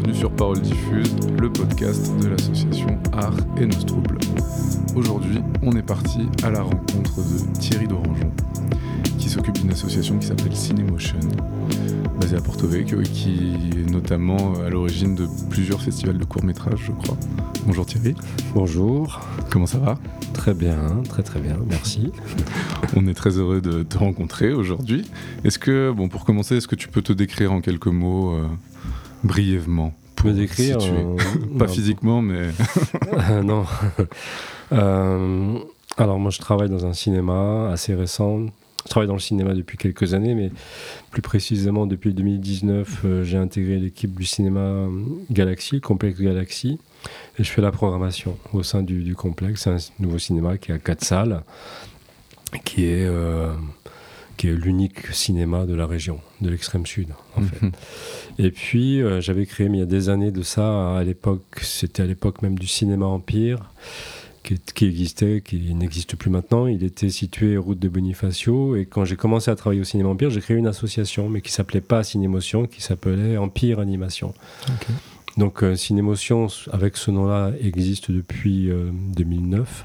bienvenue sur Parole Diffuse, le podcast de l'association Art et Nostrouble. Aujourd'hui, on est parti à la rencontre de Thierry Dorangeon, qui s'occupe d'une association qui s'appelle Cinemotion, basée à Porto Vecchio et qui est notamment à l'origine de plusieurs festivals de courts-métrages, je crois. Bonjour Thierry. Bonjour. Comment ça va? Très bien, très très bien, merci. On est très heureux de te rencontrer aujourd'hui. Est-ce que, bon, pour commencer, est-ce que tu peux te décrire en quelques mots euh, brièvement pour me décrire euh, Pas physiquement, mais. non. Euh, alors, moi, je travaille dans un cinéma assez récent. Je travaille dans le cinéma depuis quelques années, mais plus précisément depuis 2019, euh, j'ai intégré l'équipe du cinéma Galaxy, le complexe Galaxy, et je fais la programmation au sein du, complexe. C'est un nouveau cinéma qui a quatre salles, qui est qui est l'unique cinéma de la région, de l'extrême sud, en fait. Mhm. Et puis, euh, j'avais créé, il y a des années de ça, à l'époque, c'était à l'époque même du cinéma Empire, qui, qui existait, qui n'existe plus maintenant. Il était situé route de Bonifacio. Et quand j'ai commencé à travailler au cinéma Empire, j'ai créé une association, mais qui s'appelait pas Cinémotion, qui s'appelait Empire Animation. Donc, euh, Cinémotion, avec ce nom-là, existe depuis 2009.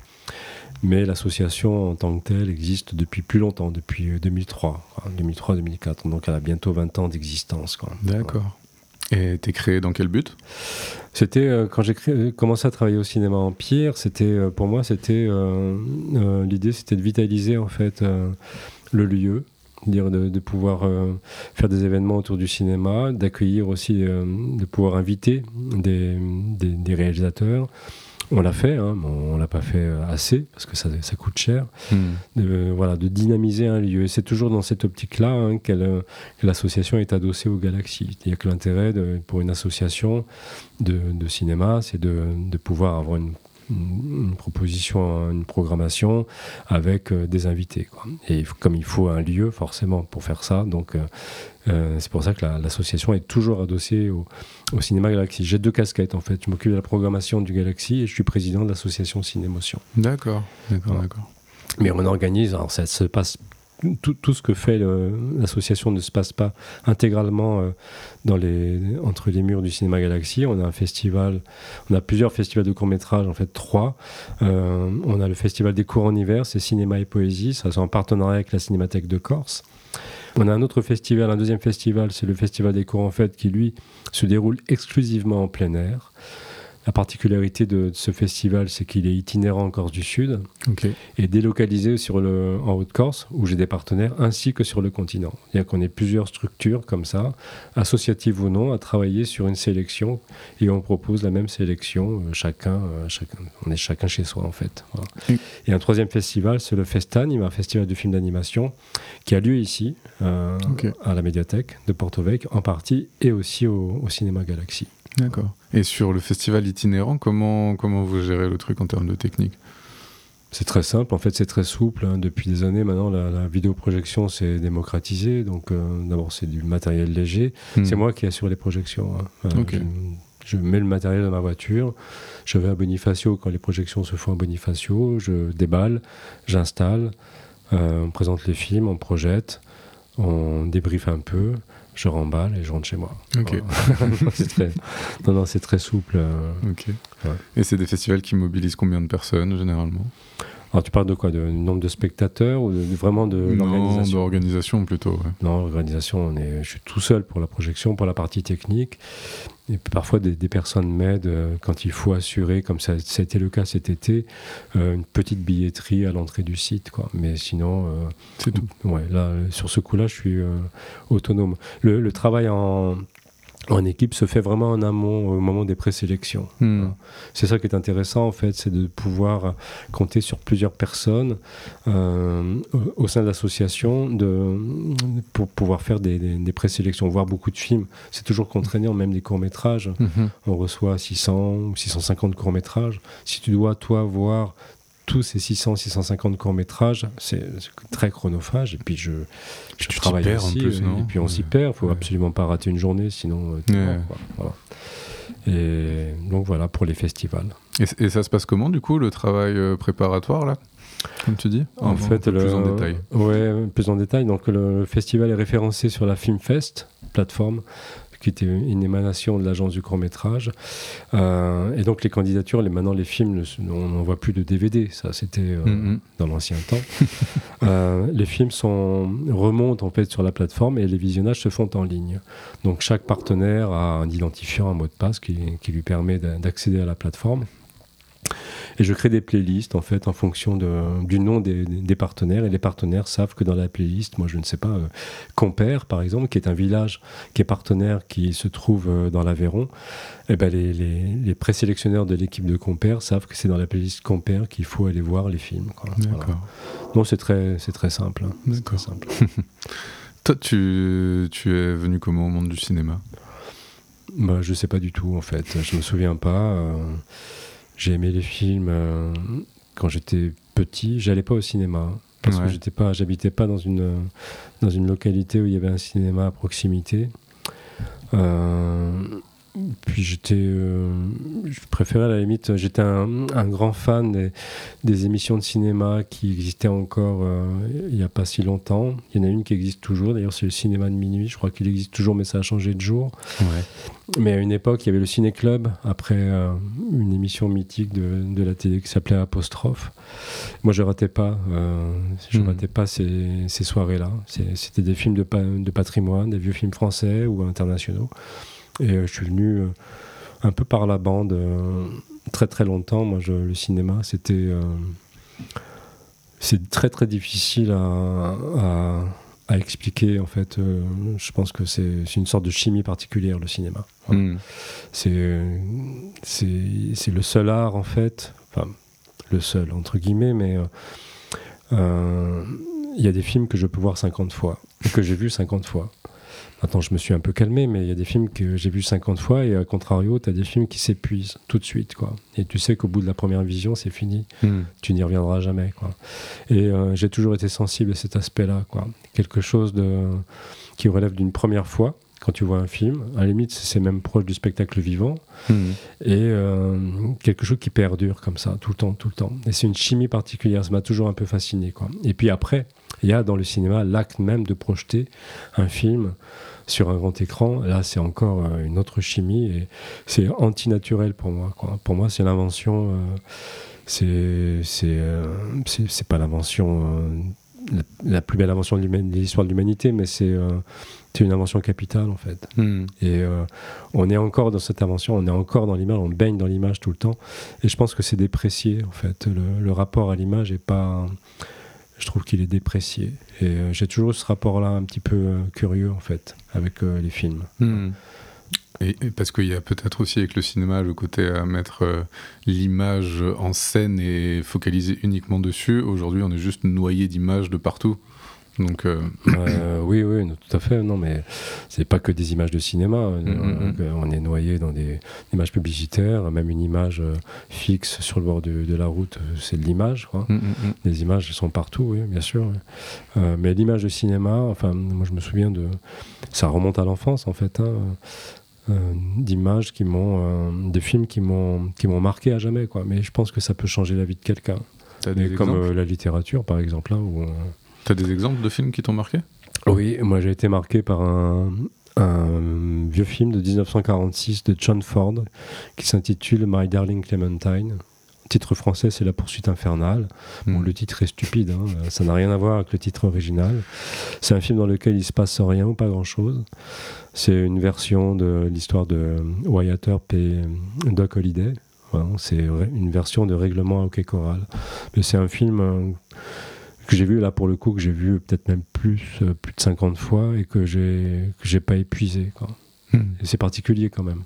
Euh, mais l'association en tant que telle existe depuis plus longtemps, depuis 2003, euh, 2003-2004. Donc elle a bientôt 20 ans d'existence. D'accord. Et t'es créé dans quel but? C'était euh, quand j'ai euh, commencé à travailler au cinéma Empire. C'était pour moi, c'était l'idée, c'était de vitaliser en fait le lieu, dire de, pouvoir faire des événements autour du cinéma, d'accueillir aussi, de pouvoir inviter des, des réalisateurs, on l'a fait, hein, mais on l'a pas fait assez parce que ça, coûte cher. Hmm. De, voilà, de dynamiser un lieu. Et c'est toujours dans cette optique-là hein, que l'association est adossée aux galaxies. Il y a que l'intérêt pour une association de, cinéma, c'est de, pouvoir avoir une une, proposition, une programmation avec euh, des invités. Et comme il faut un lieu forcément pour faire ça, donc euh, euh, c'est pour ça que l'association est toujours adossée au, cinéma Galaxy. J'ai deux casquettes en fait. Je m'occupe de la programmation du Galaxy et je suis président de l'association Cinémotion. D'accord, d'accord, d'accord. Mais on organise, alors ça se passe tout, ce que fait l'association ne se passe pas intégralement euh, entre les murs du Cinéma Galaxy. On a un festival, on a plusieurs festivals de courts-métrages, en fait trois. Euh, on a le festival des cours en hiver, c'est Cinéma et Poésie, ça c'est en partenariat avec la Cinémathèque de Corse. On a un autre festival, un deuxième festival, c'est le Festival des cours en fait, qui lui se déroule exclusivement en plein air. La particularité de, ce festival, c'est qu'il est itinérant en Corse du Sud et délocalisé sur le, en Haute-Corse, où j'ai des partenaires, ainsi que sur le continent. C'est-à-dire qu'on est plusieurs structures comme ça, associatives ou non, à travailler sur une sélection et on propose la même sélection, euh, chacun, euh, chacun, on est chacun chez soi en fait. Et un troisième festival, c'est le Festan, un festival de films d'animation qui a lieu ici, euh, à la médiathèque de Porto Vecchio en partie, et aussi au, au Cinéma Galaxy. D'accord. Et sur le festival itinérant, comment, comment vous gérez le truc en termes de technique? C'est très simple, en fait c'est très souple. Hein. Depuis des années maintenant, la, vidéoprojection s'est démocratisée. Donc euh, d'abord c'est du matériel léger. Hmm. C'est moi qui assure les projections. Hein. Euh, je, mets le matériel dans ma voiture. Je vais à Bonifacio quand les projections se font à Bonifacio. Je déballe, j'installe, euh, on présente les films, on projette, on débriefe un peu je remballe et je rentre chez moi. C'est très... Non, non, c'est très souple. Euh. Et c'est des festivals qui mobilisent combien de personnes généralement? Alors tu parles de quoi De nombre de spectateurs ou de, vraiment de l'organisation d'organisation plutôt. Non, l'organisation, on est, je suis tout seul pour la projection, pour la partie technique. Et parfois des, personnes m'aident euh, quand il faut assurer, comme ça, ça, a été le cas cet été, euh, une petite billetterie à l'entrée du site. Quoi. Mais sinon, euh, c'est tout. Ouais, là, sur ce coup-là, je suis autonome. le, travail en en équipe se fait vraiment en amont au moment des présélections. Hmm. C'est ça qui est intéressant en fait, c'est de pouvoir compter sur plusieurs personnes euh, au sein de l'association de, pour pouvoir faire des, des, présélections, voir beaucoup de films. C'est toujours contraignant, même des courts-métrages. Hmm. On reçoit 600 ou 650 courts-métrages. Si tu dois, toi, voir tous ces 600, 650 courts-métrages, c'est très chronophage. Et puis, je, je travaille aussi. Plus, et puis, on s'y perd. Il faut absolument pas rater une journée, sinon. Euh, et donc, voilà pour les festivals. Et, ça se passe comment, du coup, le travail euh, préparatoire, là? Comme tu dis? En fait, plus en détail. Ouais, plus en détail. Donc, le festival est référencé sur la FilmFest, plateforme qui était une émanation de l'agence du court métrage. et donc les candidatures, les, maintenant les films, on n'en voit plus de DVD, ça c'était mm-hmm. dans l'ancien temps. les films sont, remontent en fait sur la plateforme et les visionnages se font en ligne. Donc chaque partenaire a un identifiant, un mot de passe qui, qui lui permet d'accéder à la plateforme. Et je crée des playlists en fait en fonction du nom des, partenaires. Et les partenaires savent que dans la playlist, moi je ne sais pas, euh, Compère par exemple, qui est un village qui est partenaire qui se trouve euh, dans l'Aveyron, et eh ben les, les, présélectionneurs de l'équipe de Compère savent que c'est dans la playlist Compère qu'il faut aller voir les films. D'accord. Non, c'est très, c'est très simple. Hein. Très simple. Toi, tu, tu es venu comment au monde du cinéma? Bah, Je sais pas du tout en fait. Je me souviens pas. Euh, j'ai aimé les films euh, quand j'étais petit. J'allais pas au cinéma parce que j'étais pas, j'habitais pas dans une dans une localité où il y avait un cinéma à proximité. Euh, puis j'étais, euh, je préférais à la limite, j'étais un, grand fan des, émissions de cinéma qui existaient encore euh, il n'y a pas si longtemps. Il y en a une qui existe toujours, d'ailleurs c'est le cinéma de minuit, je crois qu'il existe toujours mais ça a changé de jour. Mais à une époque il y avait le Ciné Club, après euh, une émission mythique de, la télé qui s'appelait Apostrophe. Moi je ratais pas, je hmm. ratais pas ces, soirées-là. C'était des films de, de patrimoine, des vieux films français ou internationaux. Et euh, je suis venu euh, un peu par la bande euh, très très longtemps. Moi, je, le cinéma, c'était c'est très très difficile à, à, expliquer en fait. je pense que c'est une sorte de chimie particulière le cinéma. C'est c'est le seul art en fait, enfin le seul entre guillemets, mais il y a des films que je peux voir 50 fois, que j'ai vu 50 fois. Maintenant, je me suis un peu calmé, mais il y a des films que j'ai vus 50 fois et à contrario, tu as des films qui s'épuisent tout de suite. Quoi. Et tu sais qu'au bout de la première vision, c'est fini. Hmm. Tu n'y reviendras jamais. Quoi. Et euh, j'ai toujours été sensible à cet aspect-là. Quoi. Quelque chose de, qui relève d'une première fois quand tu vois un film. À la limite, c'est même proche du spectacle vivant. Hmm. Et euh, quelque chose qui perdure comme ça, tout le temps, tout le temps. Et c'est une chimie particulière. Ça m'a toujours un peu fasciné. Quoi. Et puis après, il y a dans le cinéma l'acte même de projeter un film sur un grand écran. Là, c'est encore euh, une autre chimie et c'est antinaturel pour moi. Quoi. Pour moi, c'est l'invention. Euh, c'est euh, c'est pas l'invention. La, plus belle invention de l'histoire de l'humanité, mais c'est une invention capitale en fait. Hmm. Et on est encore dans cette invention, on est encore dans l'image, on baigne dans l'image tout le temps. Et je pense que c'est déprécié en fait. Le, le rapport à l'image est pas je trouve qu'il est déprécié. Et euh, j'ai toujours ce rapport-là un petit peu euh, curieux, en fait, avec euh, les films. Hmm. Et, parce qu'il y a peut-être aussi avec le cinéma le côté à mettre l'image en scène et focaliser uniquement dessus. Aujourd'hui, on est juste noyé d'images de partout. Donc, euh, euh, oui, oui, tout à fait. Non, mais c'est pas que des images de cinéma. Mm, mm, mm. On est noyé dans des, images publicitaires, même une image euh, fixe sur le bord de, la route, c'est de l'image. Les images sont partout, oui, bien sûr. mais l'image de cinéma, enfin, moi je me souviens de, ça remonte à l'enfance en fait. Hein, d'images qui m'ont, des films qui m'ont, qui m'ont marqué à jamais, quoi. Mais je pense que ça peut changer la vie de quelqu'un. Comme la littérature, par exemple, hein, où T'as des exemples de films qui t'ont marqué? Oui, moi j'ai été marqué par un, vieux film de 1946 de John Ford qui s'intitule My Darling Clementine. titre français, c'est La poursuite infernale. Bon, hmm. le titre est stupide, hein, ça n'a rien à voir avec le titre original. C'est un film dans lequel il se passe rien ou pas grand-chose. C'est une version de l'histoire de Wyatt Earp et Doc Holliday. c'est une version de Règlement à hockey choral. Mais c'est un film euh, que j'ai vu là pour le coup, que j'ai vu peut-être même plus, euh, plus de 50 fois et que j'ai que j'ai pas épuisé. Quoi. Hmm. C'est particulier quand même.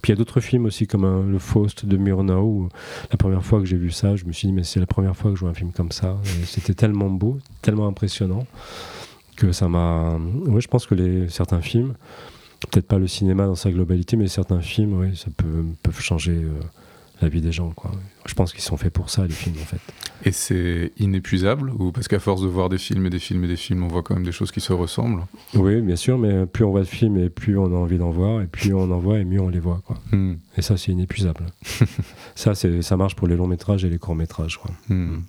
Puis il y a d'autres films aussi comme euh, Le Faust de Murnau. Où, la première fois que j'ai vu ça, je me suis dit mais c'est la première fois que je vois un film comme ça. C'était tellement beau, tellement impressionnant que ça m'a. Oui, je pense que les certains films, peut-être pas le cinéma dans sa globalité, mais certains films, oui, ça peut peuvent changer. Euh, la vie des gens. Quoi. Je pense qu'ils sont faits pour ça, les films, en fait. Et c'est inépuisable ou Parce qu'à force de voir des films et des films et des films, on voit quand même des choses qui se ressemblent? Oui, bien sûr, mais plus on voit de films et plus on a envie d'en voir, et plus on en voit et mieux on les voit. Quoi. Hmm. Et ça, c'est inépuisable. ça, ça marche pour les longs métrages et les courts métrages. Quoi. Hmm.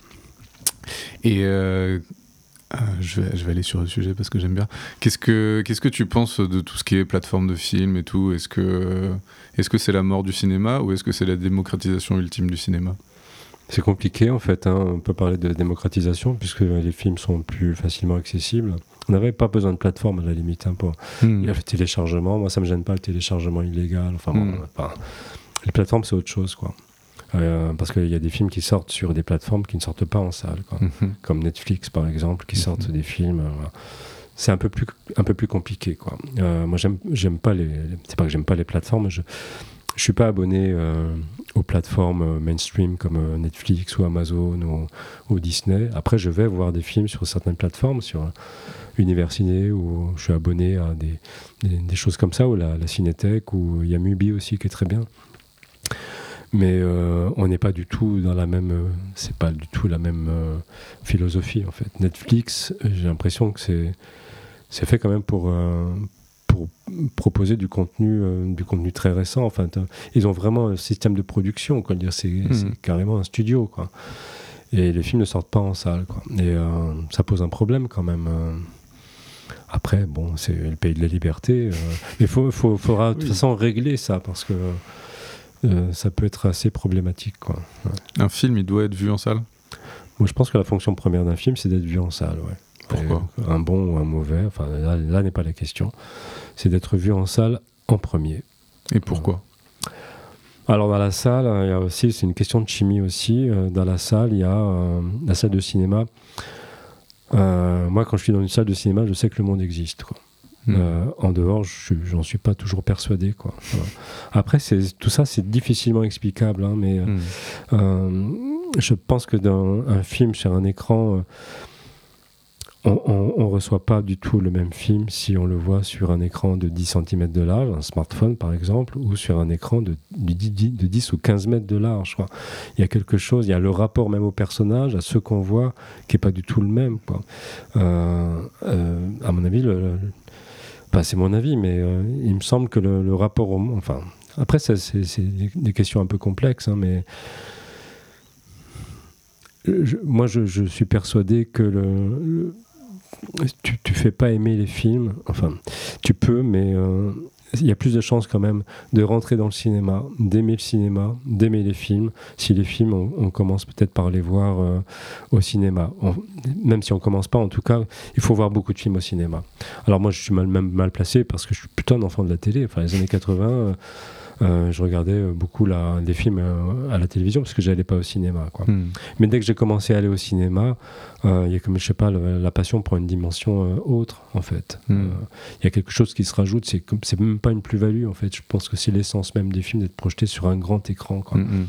Et euh, je, vais, je vais aller sur le sujet parce que j'aime bien. Qu'est-ce que, qu'est-ce que tu penses de tout ce qui est plateforme de films et tout? Est-ce que, est-ce que c'est la mort du cinéma ou est-ce que c'est la démocratisation ultime du cinéma? C'est compliqué en fait, hein. on peut parler de démocratisation puisque les films sont plus facilement accessibles. On n'avait pas besoin de plateforme à la limite hein, pour il y a le téléchargement. Moi, ça me gêne pas le téléchargement illégal. Enfin, hmm. les plateformes c'est autre chose quoi. Euh, parce qu'il y a des films qui sortent sur des plateformes qui ne sortent pas en salle, hmm. comme Netflix par exemple, qui sortent des films. Euh, c'est un peu plus un peu plus compliqué quoi. Euh, moi, j'aime j'aime pas les. C'est pas que j'aime pas les plateformes. Je, je suis pas abonné aux plateformes mainstream comme Netflix ou Amazon ou, Disney. Après, je vais voir des films sur certaines plateformes, sur Universiné, où je suis abonné à des, des, choses comme ça, ou la, la Cinétech, ou il y a Mubi aussi qui est très bien. Mais on n'est pas du tout dans la même, c'est pas du tout la même philosophie en fait. Netflix, j'ai l'impression que c'est c'est fait quand même pour pour proposer du contenu, euh, du contenu très récent. Enfin, ils ont vraiment un système de production, quoi. Dire, c'est, hmm. carrément un studio, quoi. Et les films ne sortent pas en salle, quoi. Et euh, ça pose un problème quand même. Euh. Après, bon, c'est le pays de la liberté. il faut, faut, faudra de toute façon régler ça parce que ça peut être assez problématique, quoi. Un film, il doit être vu en salle? Moi, je pense que la fonction première d'un film, c'est d'être vu en salle, ouais. Pourquoi? Un bon ou un mauvais, enfin là n'est pas la question c'est d'être vu en salle en premier. Et pourquoi? Alors dans la salle, il y a aussi, c'est une question de chimie aussi. Euh, dans la salle, il y a euh, la salle de cinéma. Euh, moi, quand je suis dans une salle de cinéma, je sais que le monde existe. Hmm. en dehors, je j'en suis pas toujours persuadé. Quoi. Après, tout ça, c'est difficilement explicable, hein, mais hmm. je pense que dans un film sur un écran on ne reçoit pas du tout le même film si on le voit sur un écran de 10 cm de large, un smartphone par exemple, ou sur un écran de, de 10, ou 15 mètres de large. Il y a quelque chose, il y a le rapport même au personnage, à ce qu'on voit, qui n'est pas du tout le même. Euh, euh, à mon avis, le, c'est mon avis, mais euh, il me semble que le, rapport au... Enfin, après, c'est des questions un peu complexes, hein, mais... moi, je, suis persuadé que le, tu, tu fais pas aimer les films, enfin, tu peux, mais euh, il y a plus de chances quand même de rentrer dans le cinéma, d'aimer le cinéma, d'aimer les films. Si les films, on, commence peut-être par les voir euh, au cinéma. même si on commence pas, en tout cas, il faut voir beaucoup de films au cinéma. Alors moi, je suis mal, même mal placé parce que je suis plutôt un enfant de la télé. Enfin, les années 80. Euh, je regardais euh, beaucoup la, des films euh, à la télévision parce que j'allais pas au cinéma. Quoi. Hmm. Mais dès que j'ai commencé à aller au cinéma, il y a comme je sais pas la passion prend une dimension autre en fait. Hmm. Il y a quelque chose qui se rajoute. C'est comme c'est même pas une plus-value en fait. Je pense que c'est l'essence même des films d'être projetés sur un grand écran. Quoi. Hmm,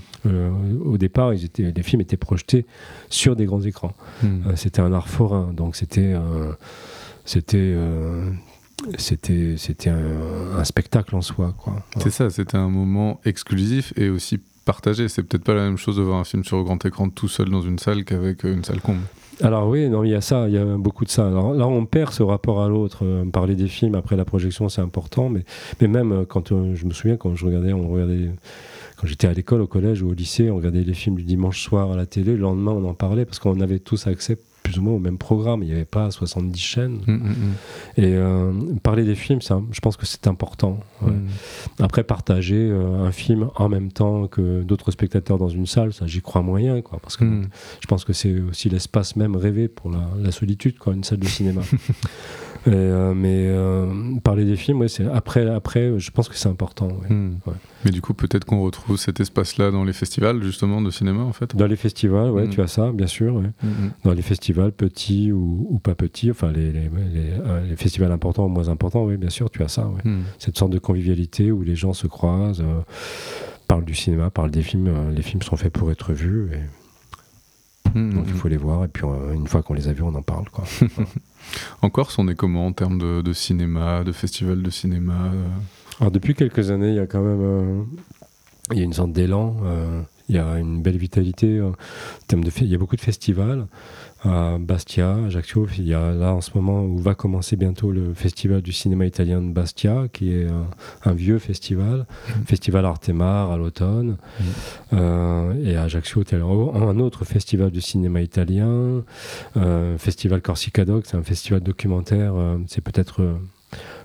au départ, ils étaient, les films étaient projetés sur des grands écrans. c'était un art forain, donc c'était c'était c'était c'était un, spectacle en soi quoi. C'est ça, c'était un moment exclusif et aussi partagé. C'est peut-être pas la même chose de voir un film sur grand écran tout seul dans une salle qu'avec euh, une salle comble. Alors oui, non, il y a ça, il y a beaucoup de ça. Alors là, on perd ce rapport à l'autre. Euh, parler des films après la projection, c'est important, mais, mais même euh, quand je me souviens quand je regardais, on regardait quand j'étais à l'école, au collège ou au lycée, on regardait les films du dimanche soir à la télé. Le lendemain, on en parlait parce qu'on avait tous accès plus ou moins au même programme. Il n'y avait pas 70 chaînes. Mm, mm, mm. Et euh, parler des films, ça, je pense que c'est important. Après, partager euh, un film en même temps que d'autres spectateurs dans une salle, ça, j'y crois moyen, quoi. Parce que je pense que c'est aussi l'espace même rêvé pour la, la solitude, quoi, une salle de cinéma. Euh, mais euh, parler des films, ouais, c'est après, après, je pense que c'est important. Hmm. Mais du coup, peut-être qu'on retrouve cet espace-là dans les festivals, justement, de cinéma, en fait. Dans les festivals, ouais, hmm. tu as ça, bien sûr. Hmm, dans les festivals, petits ou, pas petits, enfin les, les, euh, les, festivals importants ou moins importants, oui, bien sûr, tu as ça. Cette sorte de convivialité où les gens se croisent, parlent du cinéma, parlent des films. les films sont faits pour être vus. Et... Donc il faut les voir et puis une fois qu'on les a vus, on en parle. Quoi. En Corse, on est comment en termes de, cinéma, de festival de cinéma euh Alors depuis quelques années, il y a quand même euh, il y a une sorte d'élan. Il y a une belle vitalité. En termes de, il y a beaucoup de festivals. à Bastia, Ajaccio. Il y a là en ce moment où va commencer bientôt le festival du cinéma italien de Bastia, qui est un, vieux festival, mmh. festival Artemar à l'automne. Mmh. Euh, et à Ajaccio, un autre festival du cinéma italien, euh, festival Corsicadoc, c'est un festival documentaire, euh, c'est peut-être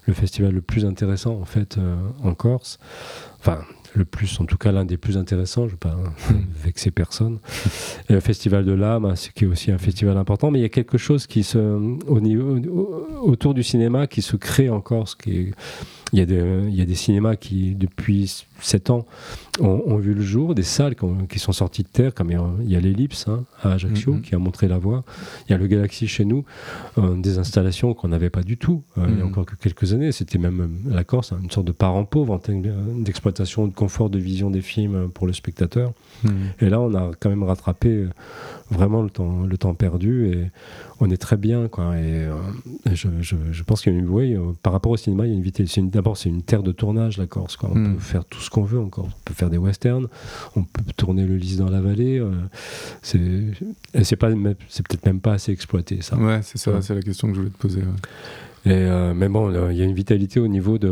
le festival le plus intéressant en fait en Corse. Enfin, le plus, en tout cas l'un des plus intéressants, je ne veux pas vexer personne. Et le Festival de l'âme, qui est aussi un festival important, mais il y a quelque chose qui se, au niveau, autour du cinéma qui se crée en Corse, qui est il y, a des, il y a des cinémas qui, depuis 7 ans, ont, vu le jour, des salles qui, sont sorties de terre, comme il y a l'Ellipse hein, à Ajaccio, mm-hmm. qui a montré la voie. Il y a le Galaxy chez nous, euh, des installations qu'on n'avait pas du tout euh, il y a mm-hmm. encore que quelques années. C'était même euh, la Corse, une sorte de parent pauvre en termes d'exploitation, de confort de vision des films pour le spectateur. Mm-hmm. Et là, on a quand même rattrapé vraiment le temps, le temps perdu et on est très bien. Quoi. Et, je, je, pense qu'il y a une, oui, par rapport au cinéma, il y a une vitesse. D'abord, c'est une terre de tournage, la Corse. Quoi. On hmm. peut faire tout ce qu'on veut encore. On peut faire des westerns, on peut tourner le lys dans la vallée. Euh, c'est, c'est, pas, c'est peut-être même pas assez exploité, ça. Ouais, c'est ça, c'est la question que je voulais te poser. Et euh, mais bon, il y a une vitalité au niveau de,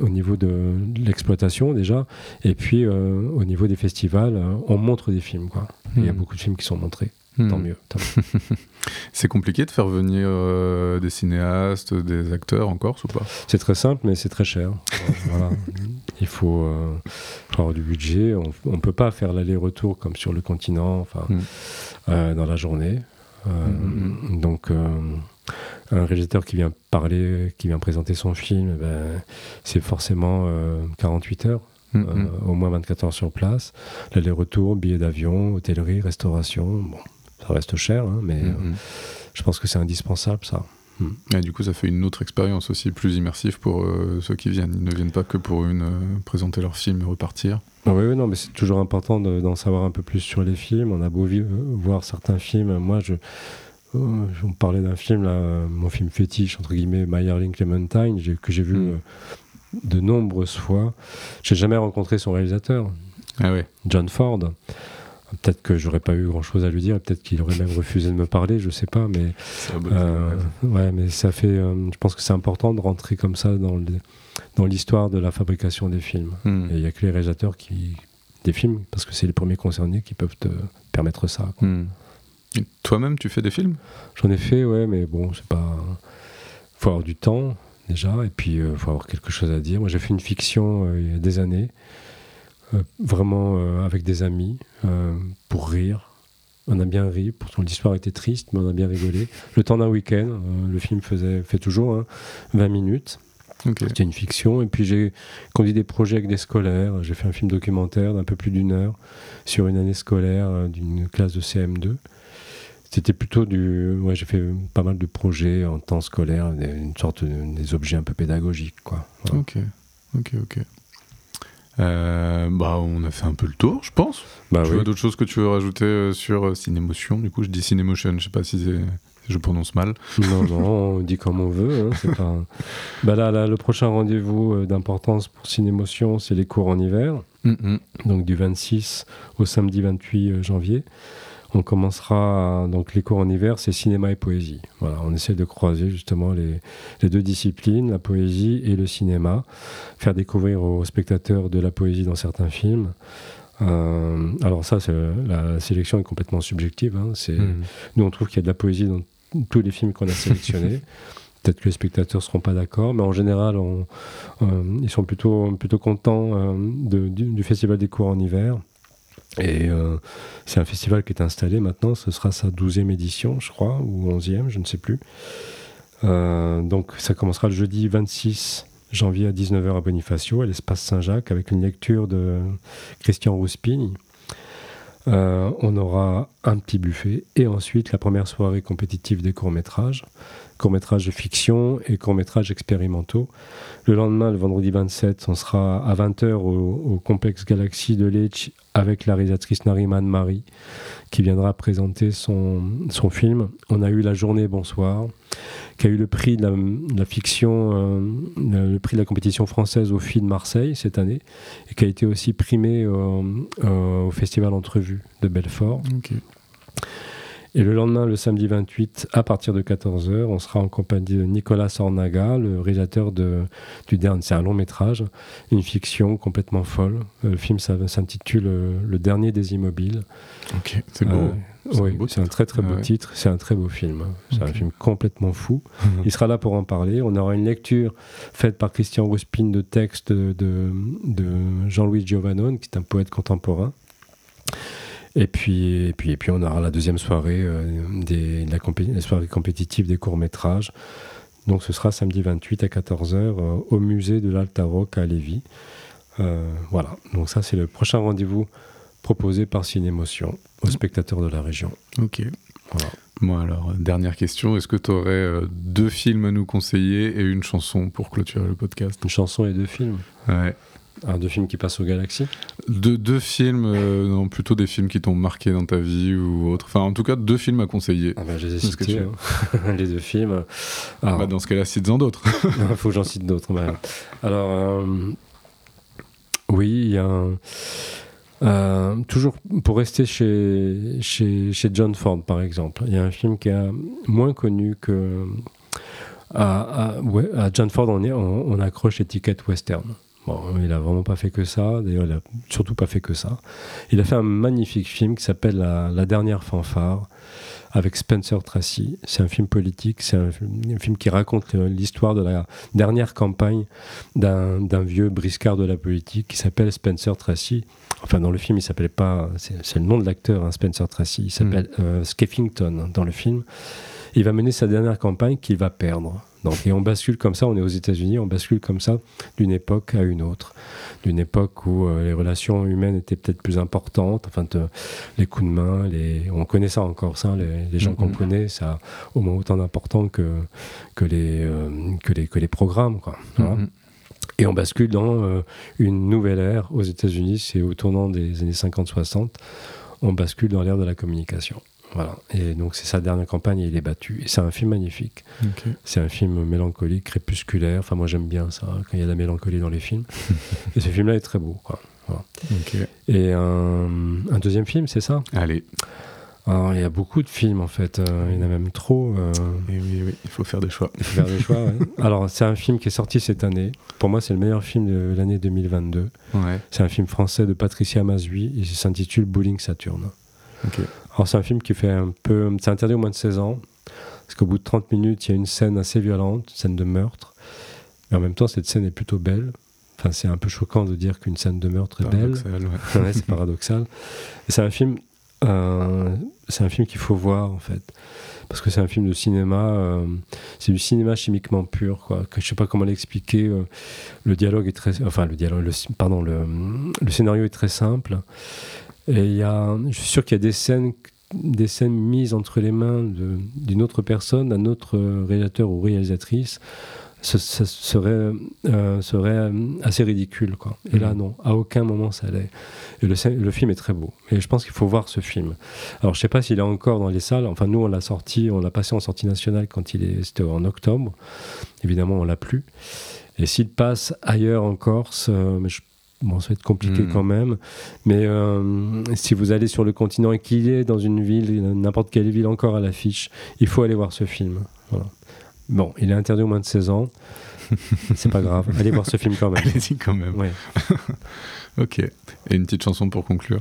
au niveau de l'exploitation déjà, et puis euh, au niveau des festivals, on montre des films. Il y a hmm. beaucoup de films qui sont montrés. Hmm. Tant mieux. c'est compliqué de faire venir euh, des cinéastes, des acteurs en Corse ou pas? C'est très simple, mais c'est très cher. voilà. Il faut, euh, avoir du budget. On ne peut pas faire l'aller-retour comme sur le continent, enfin, hmm. euh, dans la journée. Donc, un réalisateur qui vient parler, qui vient présenter son film, eh ben, c'est forcément 48 heures. au moins 24 heures sur place. L'aller-retour, billets d'avion, hôtellerie, restauration. Bon, ça reste cher, hein, mais mm-hmm. euh, je pense que c'est indispensable ça. Mm. Et du coup, ça fait une autre expérience aussi plus immersive pour euh, ceux qui viennent. Ils ne viennent pas que pour une euh, présenter leur film et repartir. Ah oui, oui, non, mais c'est toujours important d'en savoir un peu plus sur les films. On a beau voir certains films. Moi, je, on parlait d'un film, là, mon film fétiche, entre guillemets, My Darling Clementine, que j'ai vu mm. de nombreuses fois. J'ai jamais rencontré son réalisateur, ah ouais. John Ford. Peut-être que j'aurais pas eu grand-chose à lui dire, peut-être qu'il aurait même refusé de me parler, je sais pas, mais euh, ouais, mais ça fait. Euh, je pense que c'est important de rentrer comme ça dans le, dans l'histoire de la fabrication des films. Hmm. Et il y a que les réalisateurs qui des films, parce que c'est les premiers concernés qui peuvent te permettre ça. Hmm. Toi-même, tu fais des films? J'en ai fait, ouais, mais bon, c'est pas. Faut avoir du temps déjà, et puis il euh, faut avoir quelque chose à dire. Moi, j'ai fait une fiction il y a des années euh, vraiment euh, avec des amis, euh, pour rire. On a bien ri, pourtant l'histoire était triste, mais on a bien rigolé. Le temps d'un week-end, le film faisait, fait toujours 20 hein, minutes. C'était une fiction. Et puis j'ai conduit des projets avec des scolaires. J'ai fait un film documentaire d'un peu plus d'une heure sur une année scolaire d'une classe de CM2. C'était plutôt du. Ouais, j'ai fait pas mal de projets en temps scolaire, une sorte de, des objets un peu pédagogiques, quoi. Ok, ok, ok. Euh, bah, on a fait un peu le tour, je pense. Bah, tu oui. d'autres choses que tu veux rajouter euh, sur euh, Cinémotion? Du coup, je dis Cinémotion, je sais pas si je prononce mal. Non, non, on dit comme on veut. Hein, bah là, là, le prochain rendez-vous d'importance pour Cinémotion, c'est les cours en hiver. Mm-hmm. Donc du 26 au samedi 28 janvier. On commencera donc les cours en hiver, c'est cinéma et poésie. Voilà, on essaie de croiser justement les, deux disciplines, la poésie et le cinéma, faire découvrir aux spectateurs de la poésie dans certains films. Euh, alors ça, la sélection est complètement subjective. Hein. c'est, mmh. Nous, on trouve qu'il y a de la poésie dans tous les films qu'on a sélectionnés. Peut-être que les spectateurs ne seront pas d'accord, mais en général, euh, ils sont plutôt, plutôt contents euh, du, du, Festival des cours en hiver. Et euh, c'est un festival qui est installé maintenant, ce sera sa 12e édition, je crois, ou 11e, je ne sais plus. Euh, donc ça commencera le jeudi 26 janvier à 19h à Bonifacio, à l'espace Saint-Jacques, avec une lecture de Christian Rouspini. Euh, on aura un petit buffet et ensuite la première soirée compétitive des courts-métrages, courts-métrages de fiction et courts-métrages expérimentaux. Le lendemain, le vendredi 27, on sera à 20h au, complexe Galaxy de Lecce avec la réalisatrice Nariman Marie qui viendra présenter son, son film. On a eu la journée Bonsoir qui a eu le prix de la, fiction, euh, le, prix de la compétition française au FIL de Marseille cette année, et qui a été aussi primé euh, au Festival Entrevue de Belfort. Et le lendemain, le samedi 28, à partir de 14h, on sera en compagnie de Nicolas Sornaga, le réalisateur de, du dernier. C'est un long métrage, une fiction complètement folle. Le film s'intitule Le dernier des immobiles. Ok, c'est beau. Oui, c'est un très très beau titre, c'est un très beau film. C'est un film complètement fou. Il sera là pour en parler. On aura une lecture faite par Christian Rouspin de texte de, de Jean-Louis Giovannone, qui est un poète contemporain. Et puis, et puis, et puis on aura la deuxième soirée, euh, des, la, soirée compétitive des courts-métrages. Donc ce sera samedi 28 à 14h euh, au musée de l'Altaroc à Lévis. Euh, voilà, donc ça c'est le prochain rendez-vous proposé par Cinémotion aux spectateurs de la région. Ok. Voilà. Moi alors, dernière question, est-ce que tu aurais deux films à nous conseiller et une chanson pour clôturer le podcast? Une chanson et deux films? Ouais. Deux films qui passent aux galaxies de, Deux films, euh, non, plutôt des films qui t'ont marqué dans ta vie ou autre. Enfin, en tout cas, deux films à conseiller. Ah bah, je les ai cités, hein. les deux films. bah, dans ce cas-là, cite-en d'autres. Il faut que j'en cite d'autres. Bah. Alors, euh, oui, il y a un... Euh, toujours pour rester chez, chez, chez, John Ford, par exemple, il y a un film qui est moins connu que. À, à, John Ford, on, est, on accroche l'étiquette western. Bon, il a vraiment pas fait que ça. D'ailleurs, il a surtout pas fait que ça. Il a fait un magnifique film qui s'appelle la, dernière fanfare avec Spencer Tracy. C'est un film politique. C'est un, film qui raconte euh, l'histoire de la dernière campagne d'un vieux briscard de la politique qui s'appelle Spencer Tracy. Enfin, dans le film, il s'appelait pas. C'est le nom de l'acteur, hein, Spencer Tracy. Il s'appelle mm. euh, Skeffington dans le film. Il va mener sa dernière campagne qu'il va perdre. Donc, et on bascule comme ça, on est aux États-Unis, on bascule comme ça d'une époque à une autre. D'une époque où euh, les relations humaines étaient peut-être plus importantes, enfin, les coups de main, les, on connaît ça encore, ça, les, gens qu'on mm-hmm. connaît, ça a au moins autant d'importance que, que, les, euh, que, les, que les programmes. Quoi. Mm-hmm. Et on bascule dans euh, une nouvelle ère aux États-Unis, c'est au tournant des années 50-60, on bascule dans l'ère de la communication. Voilà. Et donc c'est sa dernière campagne et il est battu. Et c'est un film magnifique. C'est un film mélancolique, crépusculaire. Enfin moi j'aime bien ça, quand il y a de la mélancolie dans les films. et ce film-là est très beau. Quoi. Et un, deuxième film, c'est ça? Allez. Alors, il y a beaucoup de films en fait, euh, il y en a même trop. Euh. oui, oui, il faut faire des choix. Il faut faire des choix, Alors, c'est un film qui est sorti cette année. Pour moi, c'est le meilleur film de l'année 2022. Ouais. C'est un film français de Patricia Mazui et il s'intitule Bowling Saturne. Alors c'est un film qui fait un peu... C'est interdit au moins de 16 ans, parce qu'au bout de 30 minutes, il y a une scène assez violente, une scène de meurtre. Mais en même temps, cette scène est plutôt belle. Enfin, c'est un peu choquant de dire qu'une scène de meurtre est belle. Ouais. c'est paradoxal. c'est un film, euh, c'est un film qu'il faut voir en fait, parce que c'est un film de cinéma. Euh, c'est du cinéma chimiquement pur, quoi. Que je sais pas comment l'expliquer. Euh, le dialogue est très, enfin le dialogue, pardon, le, le scénario est très simple. Et il y a, je suis sûr qu'il y a des scènes, des scènes mises entre les mains d'une autre personne, d'un autre réalisateur ou réalisatrice. Ça, serait, euh, serait assez ridicule. Quoi. Et là, mhm. non, à aucun moment ça l'est. Et le, le, film est très beau. Et je pense qu'il faut voir ce film. Alors, je ne sais pas s'il est encore dans les salles. Enfin, nous, on l'a sorti, on l'a passé en sortie nationale quand il est, c'était en octobre. Évidemment, on l'a plus. Et s'il passe ailleurs en Corse, euh, je Bon, ça va être compliqué hmm. quand même. Mais euh, si vous allez sur le continent et qu'il est dans une ville, n'importe quelle ville encore à l'affiche, il faut aller voir ce film. Bon, il est interdit au moins de 16 ans. C'est pas grave. Allez voir ce film quand même. Allez-y quand même. ok. Et une petite chanson pour conclure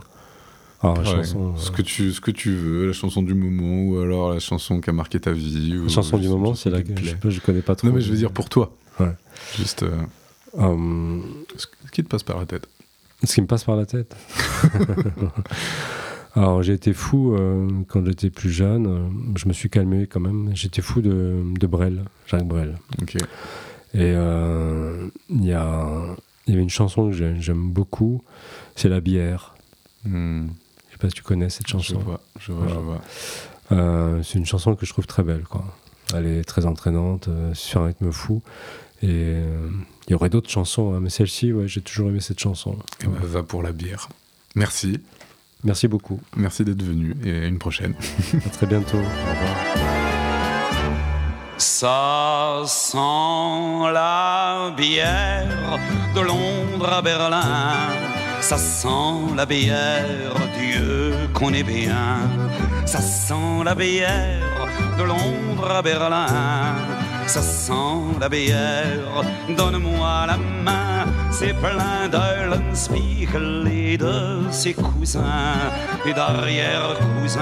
ah, chanson, ce, que tu, ce que tu veux, la chanson du moment ou alors la chanson qui a marqué ta vie. la chanson du moment, c'est la que je, je connais pas trop. Non, mais je veux dire pour toi. Ouais. Juste. Euh, hum, qui te passe par la tête? Ce qui me passe par la tête Alors j'ai été fou euh, quand j'étais plus jeune. Euh, je me suis calmé quand même. J'étais fou de, de, Brel, Jacques Brel. Ok. Et euh, il y, a, y avait une chanson que j'aime beaucoup. C'est La bière. Hmm. Je sais pas si tu connais cette chanson. Je vois, je vois, je vois. c'est une chanson que je trouve très belle. Quoi. Elle est très entraînante, sur un rythme fou. Et il y aurait d'autres chansons, hein, mais celle-ci, ouais, j'ai toujours aimé cette chanson. Et bah, va pour la bière. Merci. Merci beaucoup. Merci d'être venu et à une prochaine. à très bientôt. Au revoir. Ça sent la bière de Londres à Berlin. Ça sent la bière Dieu qu'on est bien. Ça sent la bière de Londres à Berlin. Ça sent la bière, donne-moi la main. C'est plein d'Eulenspiegel et de ses cousins et d'arrière-cousins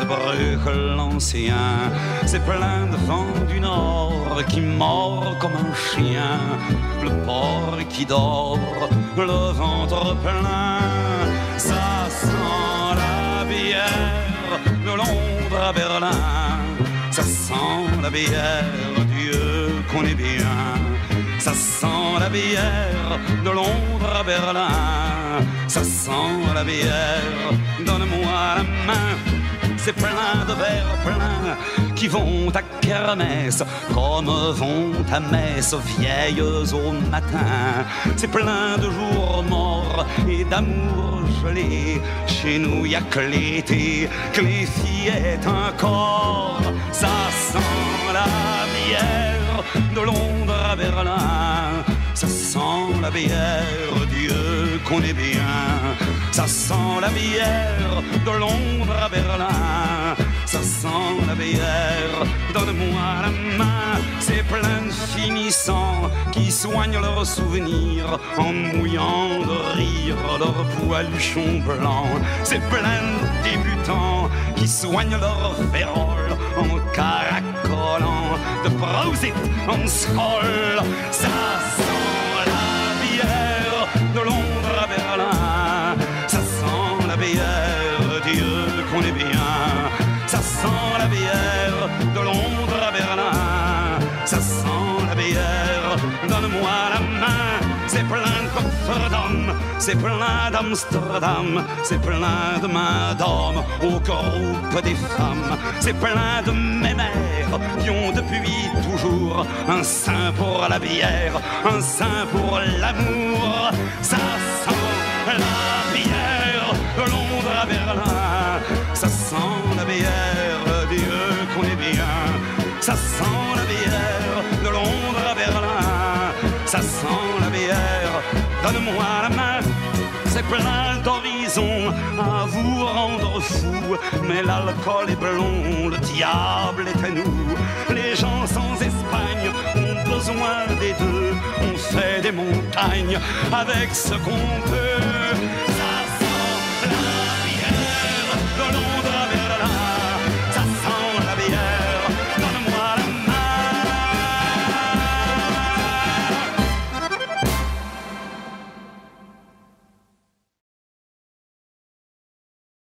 de Bruegel l'ancien. C'est plein de vent du nord qui mord comme un chien. Le porc qui dort, le ventre plein. Ça sent la bière de Londres à Berlin. Ça sent la bière, Dieu qu'on est bien. Ça sent la bière de Londres à Berlin. Ça sent la bière, donne-moi la main. C'est plein de verres pleins qui vont à kermesse comme vont à messe vieilles au matin. C'est plein de jours morts et d'amour gelé. Chez nous y a que l'été, que les fillettes encore. Ça sent la bière de Londres à Berlin. Ça sent la bière, Dieu qu'on est bien. Ça sent la bière de Londres à Berlin. Ça sent la bière, donne-moi la main. C'est plein de finissants qui soignent leurs souvenirs en mouillant de rire leurs poiluchons blancs. C'est plein de débutants qui soignent leurs féroles en caracolant de Prosit en scroll. Ça Ça sent la bière, donne-moi la main. C'est plein d'hommes, c'est plein d'Amsterdam, c'est plein de d'hommes au groupe des femmes. C'est plein de mémères qui ont depuis toujours un sein pour la bière, un sein pour l'amour. Ça sent la bière de Londres à Berlin. Mais l'alcool est blond, le diable est à nous. Les gens sans Espagne ont besoin des deux. On fait des montagnes avec ce qu'on peut